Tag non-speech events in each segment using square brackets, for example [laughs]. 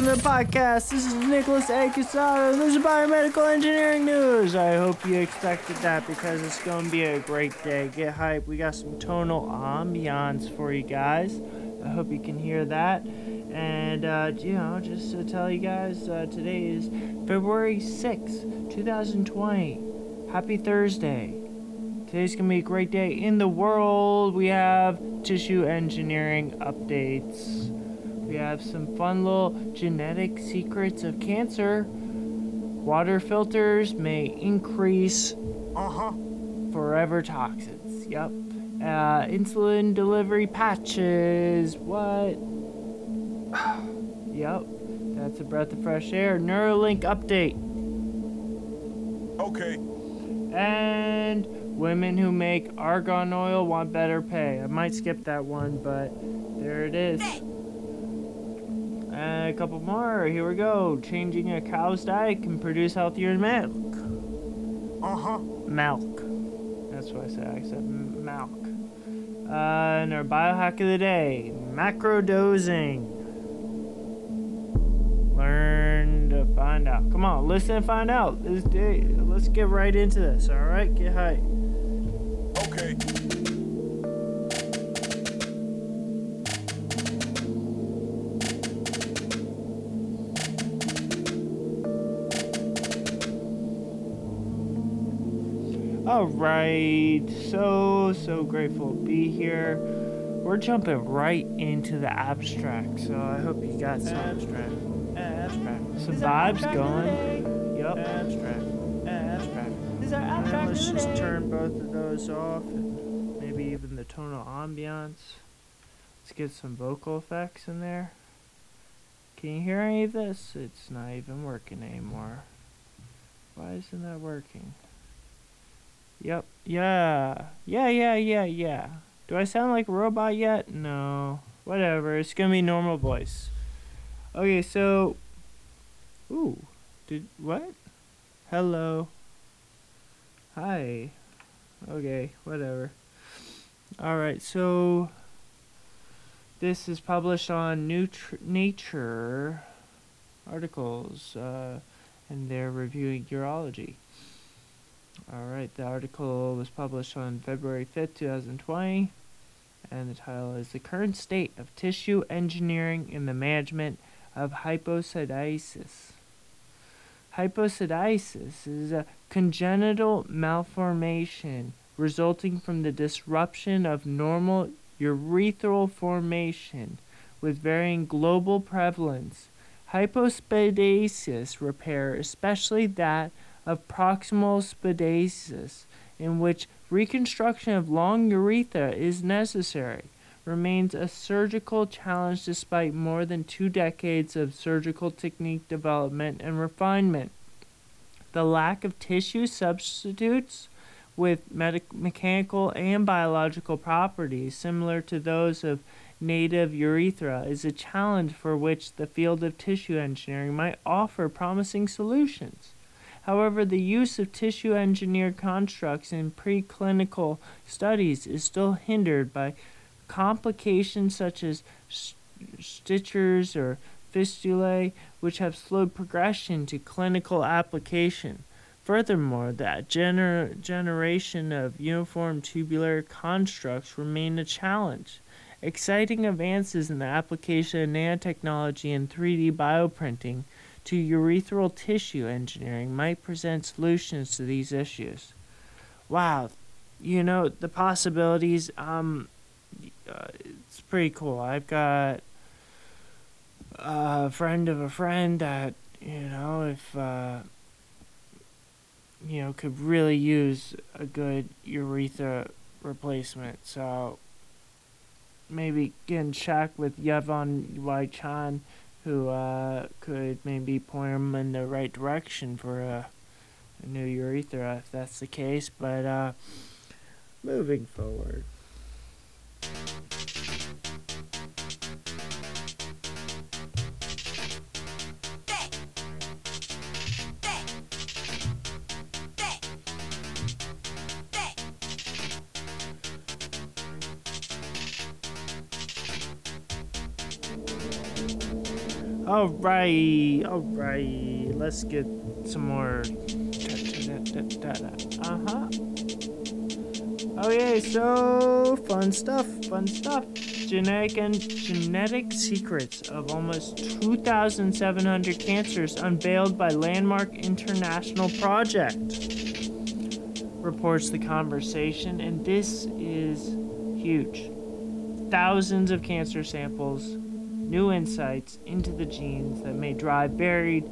Welcome to the podcast. This is Nicholas A. Casado. This is biomedical engineering news. I hope you expected that because it's going to be a great day. Get hype. We got some tonal ambiance for you guys. I hope you can hear that. And, uh, you know, just to tell you guys, uh, today is February 6th, 2020. Happy Thursday. Today's going to be a great day in the world. We have tissue engineering updates. We have some fun little genetic secrets of cancer. Water filters may increase Uh-huh. forever toxins. Yep. Uh, insulin delivery patches. What? [sighs] yep. That's a breath of fresh air. Neuralink update. Okay. And women who make argan oil want better pay. I might skip that one, but there it is. And a couple more. Here we go. Changing a cow's diet can produce healthier milk. Uh-huh. Milk. That's what I said. I said milk. Uh, and our biohack of the day macro dosing. Learn to find out. Come on, listen and find out. This day, let's get right into this. All right, get hype. Right, so so grateful to be here. We're jumping right into the abstract, so I hope you got some Abstract. Abstract. some vibes going. Yep. Abstract. Abstract. Is our And abstract let's just turn both of those off, and maybe even the tonal ambiance. Let's get some vocal effects in there. Can you hear any of this? It's not even working anymore. Why isn't that working? Yep. Yeah. Yeah, yeah, yeah, yeah. Do I sound like a robot yet? No. Whatever. It's gonna be normal voice. Okay, so. Ooh. Did. What? Hello. Hi. Okay, whatever. Alright, so. This is published on Nutr- Nature articles, uh, and they're reviewing urology. Alright, the article was published on February 5th, 2020, and the title is The Current State of Tissue Engineering in the Management of Hyposidesis. Hyposidesis is a congenital malformation resulting from the disruption of normal urethral formation with varying global prevalence. Hypospadiasis repair, especially that of proximal spadiasis, in which reconstruction of long urethra is necessary, remains a surgical challenge despite more than two decades of surgical technique development and refinement. The lack of tissue substitutes with mechanical and biological properties similar to those of native urethra is a challenge for which the field of tissue engineering might offer promising solutions. However, the use of tissue engineered constructs in preclinical studies is still hindered by complications such as st- stitchers or fistulae, which have slowed progression to clinical application. Furthermore, that gener- generation of uniform tubular constructs remain a challenge. Exciting advances in the application of nanotechnology and 3D bioprinting to urethral tissue engineering might present solutions to these issues. Wow, you know the possibilities. Um, uh, it's pretty cool. I've got a friend of a friend that you know if uh, you know could really use a good urethra replacement. So maybe in check with Yevon Waichan who uh, could maybe point him in the right direction for a, a new urethra if that's the case. But uh, moving forward. All right, all right. Let's get some more. Uh huh. Okay, so fun stuff, fun stuff. Genetic and genetic secrets of almost 2,700 cancers unveiled by Landmark International Project. Reports the conversation, and this is huge. Thousands of cancer samples, new insights into the genes that may drive varied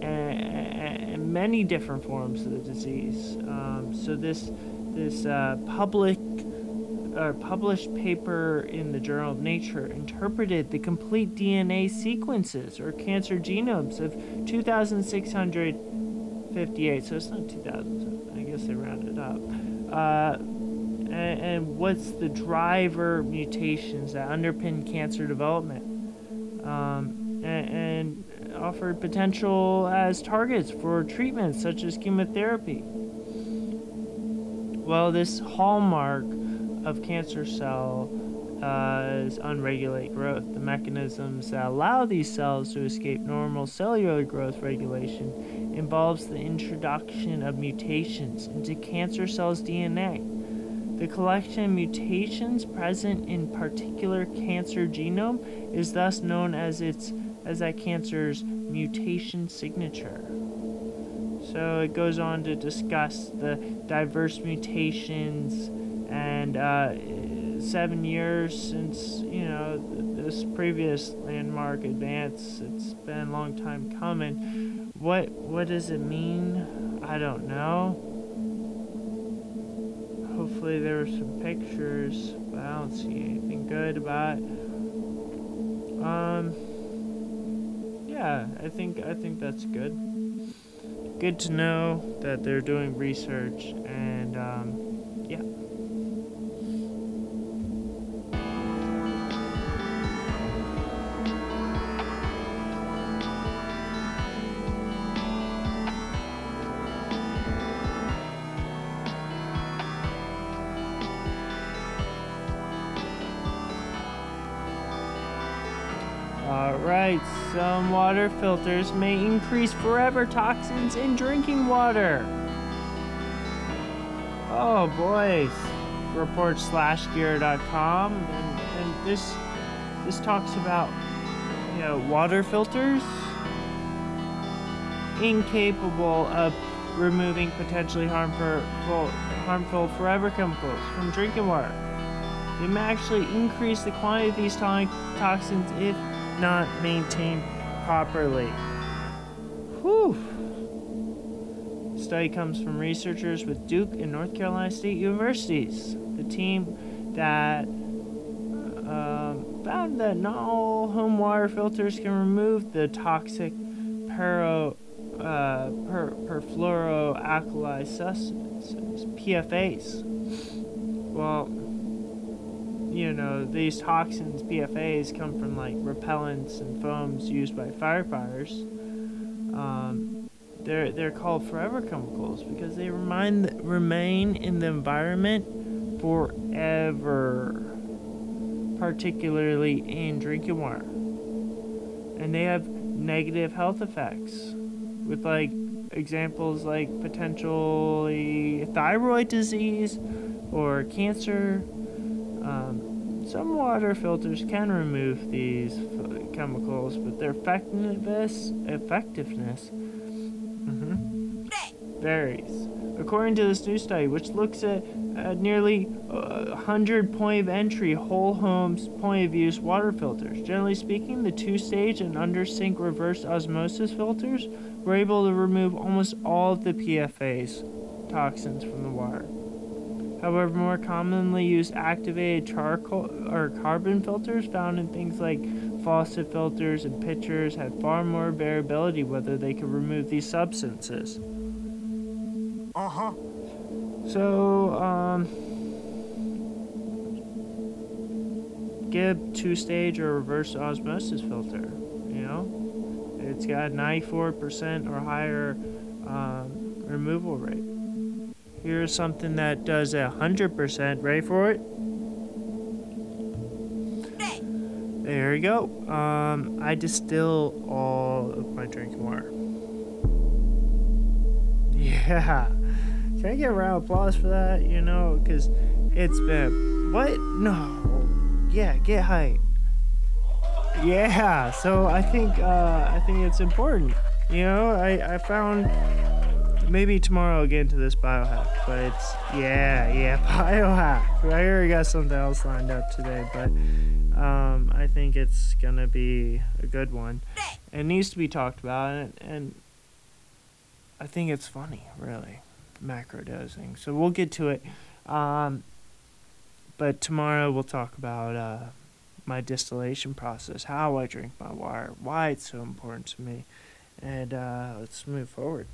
and many different forms of the disease. Um, so this this uh, public uh, published paper in the Journal of Nature interpreted the complete DNA sequences or cancer genomes of 2,658. So it's not 2,000. I guess they rounded up. Uh, and, what's the driver mutations that underpin cancer development? Um, and, and offered potential as targets for treatments such as chemotherapy. Well, this hallmark of cancer cell uh, is unregulated growth. The mechanisms that allow these cells to escape normal cellular growth regulation involves the introduction of mutations into cancer cells' DNA. The collection of mutations present in particular cancer genome is thus known as its as that cancer's mutation signature. So it goes on to discuss the diverse mutations and uh, seven years since you know this previous landmark advance. It's been a long time coming. What what does it mean? I don't know. There were some pictures, but I don't see anything good about it. Um yeah, I think I think that's good. Good to know that they're doing research and some water filters may increase forever toxins in drinking water. Oh boy, reports slashgear.com and, and this this talks about you know water filters incapable of removing potentially harmful harmful forever chemicals from drinking water. They may actually increase the quantity of these to- toxins if not maintained properly. Whew. Study comes from researchers with Duke and North Carolina State Universities. The team that um, found that not all home water filters can remove the toxic pero, uh, per, perfluoroalkyl substances, PFAS. Well, you know, these toxins, PFAs, come from like repellents and foams used by firefighters. Um, they're they're called forever chemicals because they remind remain in the environment forever, particularly in drinking water, and they have negative health effects, with like examples like potentially thyroid disease or cancer. Um, some water filters can remove these chemicals, but their effectiveness effectiveness mhm, varies. According to this new study, which looks at uh, nearly uh, 100 point of entry whole homes point of use water filters. Generally speaking, the two stage and under sink reverse osmosis filters were able to remove almost all of the PFAS toxins from the water. However, more commonly used activated charcoal or carbon filters found in things like faucet filters and pitchers had far more variability whether they could remove these substances. Uh huh. So, um, get a two-stage or reverse osmosis filter. You know, it's got 94% or higher um, removal rate. Here's something that does a hundred percent. Ready for it? there you go. Um, I distill all of my drinking water. [laughs] Yeah. Can I get a round of applause for that? You know, because it's been. What? No. Yeah, get hype. Yeah, so I think uh, I think it's important. You know, I, I found maybe tomorrow I'll get into this biohack, but it's yeah, yeah, [laughs] biohack. I already got something else lined up today, but um, I think it's gonna be a good one. It needs to be talked about, and, and I think it's funny, really, macro dosing. So we'll get to it. Um, but tomorrow we'll talk about uh, my distillation process, how I drink my water, why it's so important to me, and uh, let's move forward.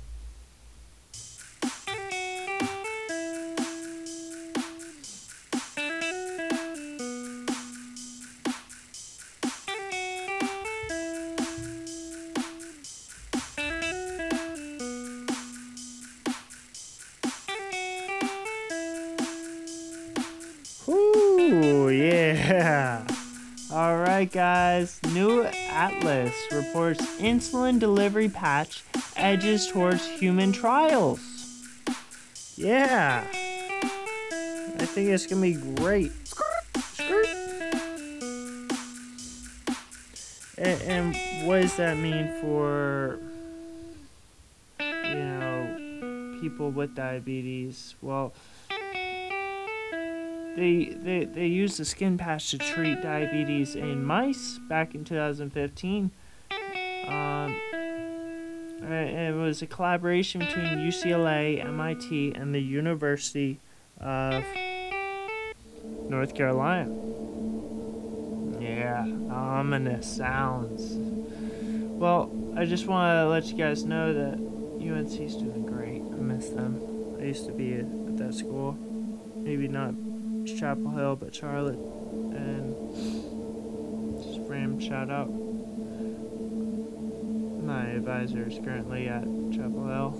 Whoo, yeah. All right, guys. New Atlas reports insulin delivery patch edges towards human trials. Yeah. I think it's going to be great. And, what does that mean for, you know, people with diabetes? Well, they, they, they used the skin patch to treat diabetes in mice back in 2015. Um, it was a collaboration between UCLA, MIT, and the University of North Carolina. Yeah, ominous sounds. Well, I just want to let you guys know that UNC's doing great. I miss them. I used to be at that school. Maybe not Chapel Hill, but Charlotte. And just random shout out. My advisor is currently at Chapel Hill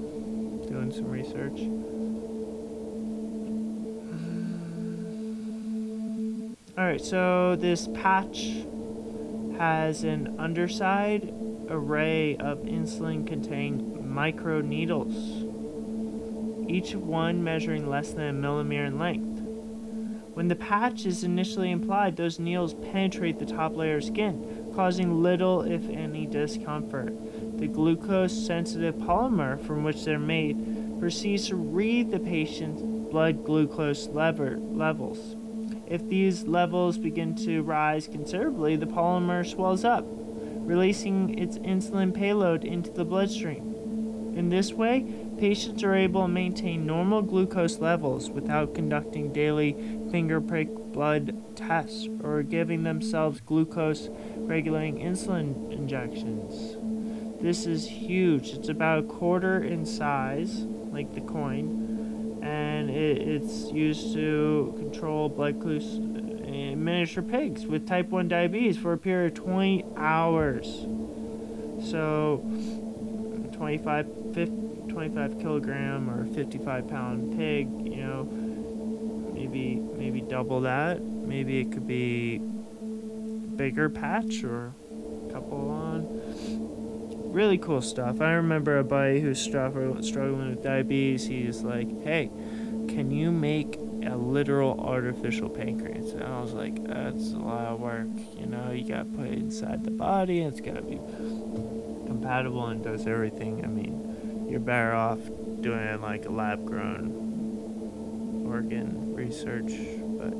doing some research. Uh, Alright, so this patch has an underside array of insulin containing micro needles, each one measuring less than a millimeter in length. When the patch is initially applied, those needles penetrate the top layer of skin, causing little, if any, discomfort. The glucose sensitive polymer from which they're made proceeds to read the patient's blood glucose lever- levels. If these levels begin to rise considerably, the polymer swells up, releasing its insulin payload into the bloodstream. In this way, patients are able to maintain normal glucose levels without conducting daily finger prick blood tests or giving themselves glucose regulating insulin injections. This is huge. It's about a quarter in size, like the coin, and it, it's used to control blood glucose in miniature pigs with type 1 diabetes for a period of 20 hours. So, 25, 50, 25 kilogram or 55 pound pig, you know, maybe maybe double that. Maybe it could be bigger patch or a couple on. Really cool stuff. I remember a buddy who's struggling with diabetes. He's like, "Hey, can you make a literal artificial pancreas?" And I was like, "That's a lot of work. You know, you gotta put it inside the body. It's gotta be compatible and does everything. I mean, you're better off doing like a lab grown organ research, but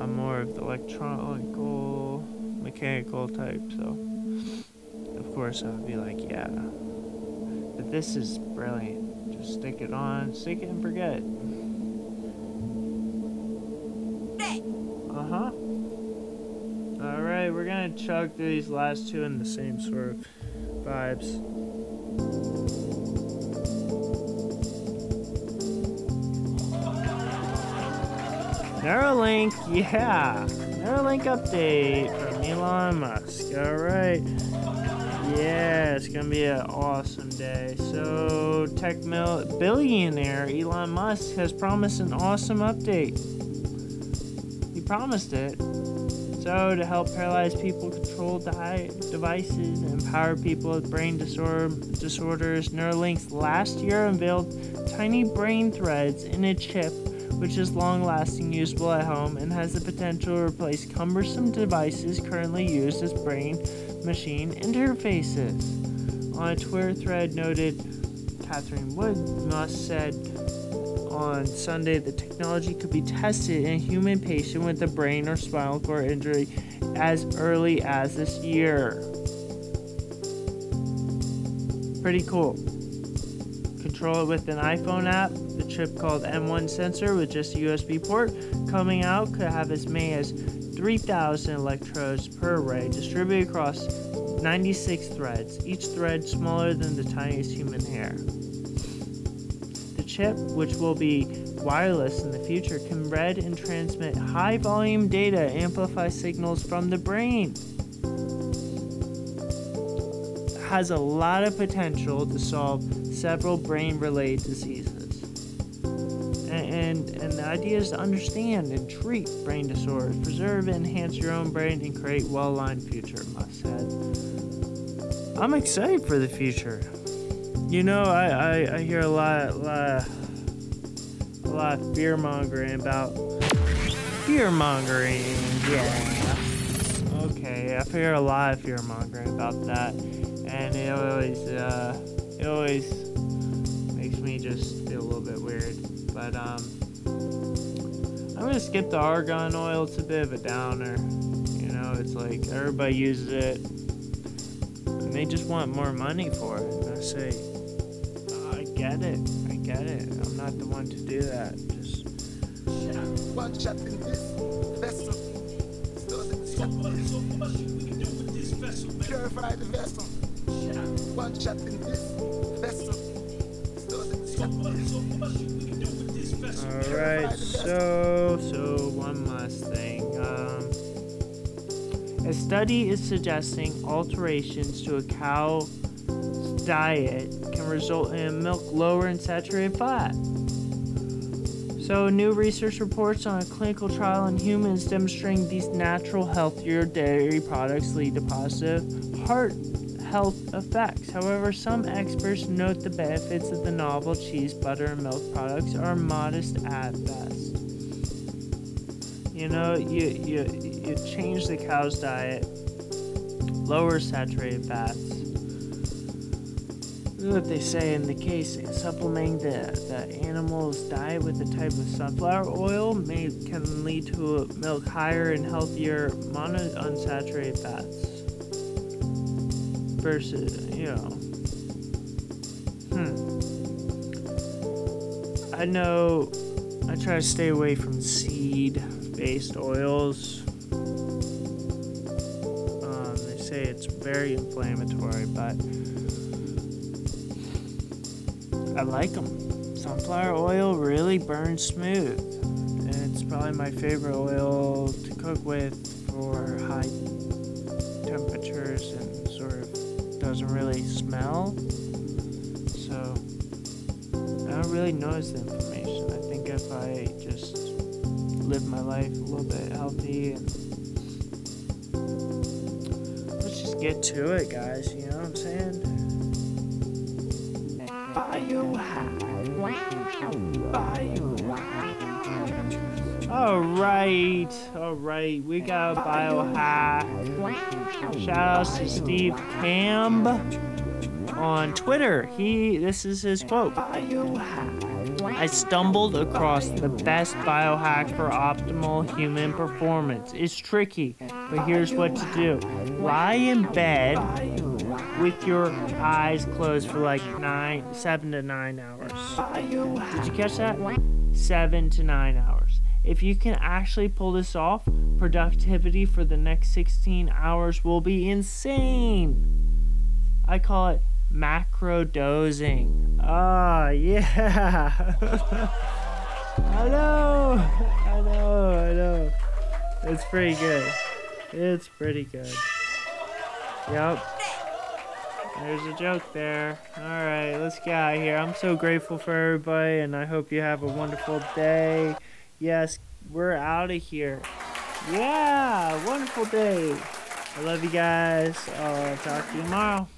I'm more of the electronical, mechanical type, so course I would be like, yeah. But this is brilliant. Just stick it on, stick it and forget. Uh huh. Alright, we're gonna chug through these last two in the same sort of vibes. Neuralink, yeah. Neuralink update from Elon Musk. Alright. Yeah, it's gonna be an awesome day. So, tech mil- billionaire Elon Musk has promised an awesome update. He promised it. So, to help paralyzed people control di- devices and empower people with brain disorder- disorders, Neuralink's last year unveiled tiny brain threads in a chip which is long lasting, usable at home, and has the potential to replace cumbersome devices currently used as brain machine interfaces. On a Twitter thread noted, Catherine Wood Moss said on Sunday the technology could be tested in a human patient with a brain or spinal cord injury as early as this year. Pretty cool. Control it with an iPhone app. The chip called N1 sensor with just a USB port coming out could have as many as 3,000 electrodes per array distributed across 96 threads, each thread smaller than the tiniest human hair. The chip, which will be wireless in the future, can read and transmit high volume data, amplify signals from the brain. Has a lot of potential to solve several brain related diseases. And, and, the idea is to understand and treat brain disorders, preserve and enhance your own brain, and create well aligned future, Musk said. I'm excited for the future. You know, I, I, I hear a lot, lot, a lot of fear mongering about fear mongering. Yeah. Okay, I hear a lot of fear mongering about that, and it always, uh, it always makes me just feel a little bit weird. But um, I'm gonna skip the argan oil. It's a bit of a downer. You know, it's like everybody uses it, and they just want more money for it. And I say, I get it. I get it. I'm not the one to do that. Just. Purify the vessel. One shot in this vessel. All right. So, so one last thing. Um, a study is suggesting alterations to a cow's diet can result in milk lower in saturated fat. So, new research reports on a clinical trial in humans demonstrating these natural, healthier dairy products lead to positive heart health effects. However, some experts note the benefits of the novel cheese, butter, and milk products are modest at best. You know, you you you change the cow's diet, lower saturated fats. What they say in the case, supplementing the, the animal's diet with a type of sunflower oil may can lead to milk higher and healthier monounsaturated fats versus you know. Hmm. I know. I try to stay away from seed-based oils. Um, they say it's very inflammatory, but I like them. Sunflower oil really burns smooth. And it's probably my favorite oil to cook with for high temperatures and doesn't really smell. So I don't really notice the inflammation. I think if I just live my life a little bit healthy and let's just get to it, guys. You know what I'm saying? All right, all right, we got a biohack. Shout out to Steve Camb on Twitter. He, this is his quote. I stumbled across the best biohack for optimal human performance. It's tricky, but here's what to do. Lie in bed with your eyes closed for like nine, seven to nine hours. Did you catch that? Seven to nine hours. If you can actually pull this off, productivity for the next 16 hours will be insane. I call it macro dozing. Ah, yeah. [laughs] I know. I know. I know. It's pretty good. It's pretty good. Yep. There's a joke there. Alright, let's get out of here. I'm so grateful for everybody, and I hope you have a wonderful day. Yes, we're out of here. Yeah, wonderful day. I love you guys. I'll talk to you tomorrow.